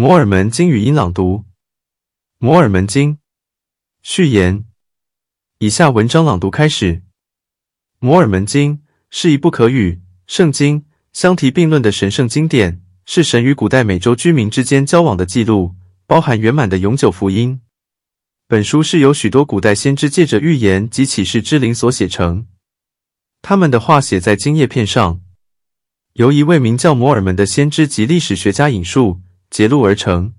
摩尔门经语音朗读。摩尔门经序言：以下文章朗读开始。摩尔门经是一部可与圣经相提并论的神圣经典，是神与古代美洲居民之间交往的记录，包含圆满的永久福音。本书是由许多古代先知借着预言及启示之灵所写成，他们的话写在金叶片上，由一位名叫摩尔门的先知及历史学家引述。揭录而成。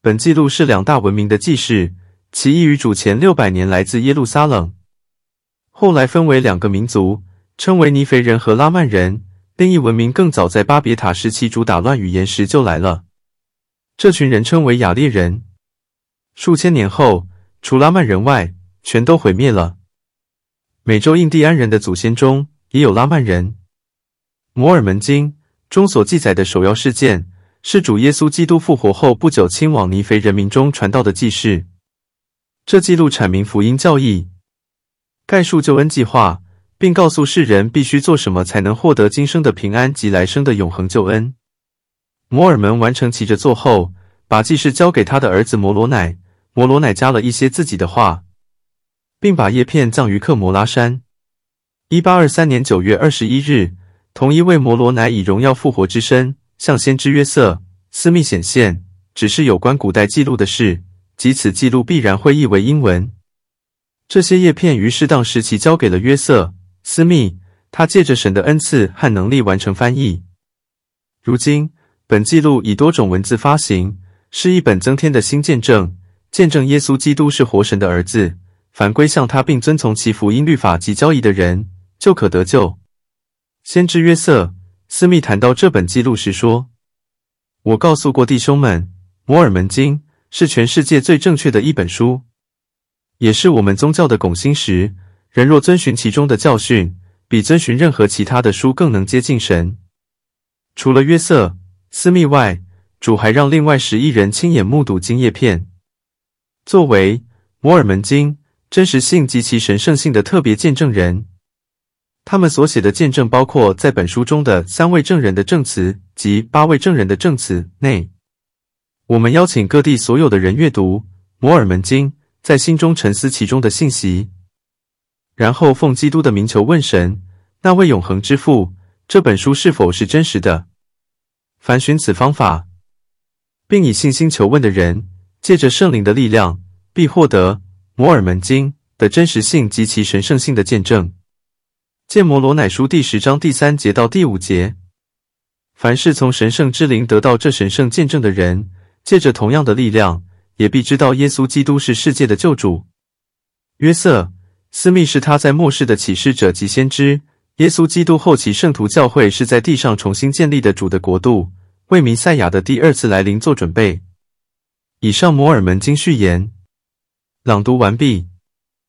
本记录是两大文明的记事，其一于主前六百年来自耶路撒冷，后来分为两个民族，称为尼腓人和拉曼人。另一文明更早在巴别塔时期主打乱语言时就来了，这群人称为雅列人。数千年后，除拉曼人外，全都毁灭了。美洲印第安人的祖先中也有拉曼人。摩尔门经中所记载的首要事件。是主耶稣基督复活后不久，亲往尼腓人民中传道的记事。这记录阐明福音教义，概述救恩计划，并告诉世人必须做什么才能获得今生的平安及来生的永恒救恩。摩尔门完成其着作后，把记事交给他的儿子摩罗乃。摩罗乃加了一些自己的话，并把叶片葬于克摩拉山。一八二三年九月二十一日，同一位摩罗乃以荣耀复活之身。向先知约瑟私密显现，只是有关古代记录的事，即此记录必然会译为英文。这些叶片于适当时期交给了约瑟私密，他借着神的恩赐和能力完成翻译。如今，本记录以多种文字发行，是一本增添的新见证，见证耶稣基督是活神的儿子。凡归向他并遵从其福音律法及交易的人，就可得救。先知约瑟。斯密谈到这本记录时说：“我告诉过弟兄们，《摩尔门经》是全世界最正确的一本书，也是我们宗教的拱心石。人若遵循其中的教训，比遵循任何其他的书更能接近神。除了约瑟、斯密外，主还让另外十一人亲眼目睹金叶片，作为《摩尔门经》真实性及其神圣性的特别见证人。”他们所写的见证包括在本书中的三位证人的证词及八位证人的证词内。我们邀请各地所有的人阅读《摩尔门经》，在心中沉思其中的信息，然后奉基督的名求问神，那位永恒之父，这本书是否是真实的？凡寻此方法，并以信心求问的人，借着圣灵的力量，必获得《摩尔门经》的真实性及其神圣性的见证。见摩罗乃书第十章第三节到第五节。凡是从神圣之灵得到这神圣见证的人，借着同样的力量，也必知道耶稣基督是世界的救主。约瑟斯密是他在末世的启示者及先知。耶稣基督后期圣徒教会是在地上重新建立的主的国度，为弥赛亚的第二次来临做准备。以上摩尔门经序言朗读完毕。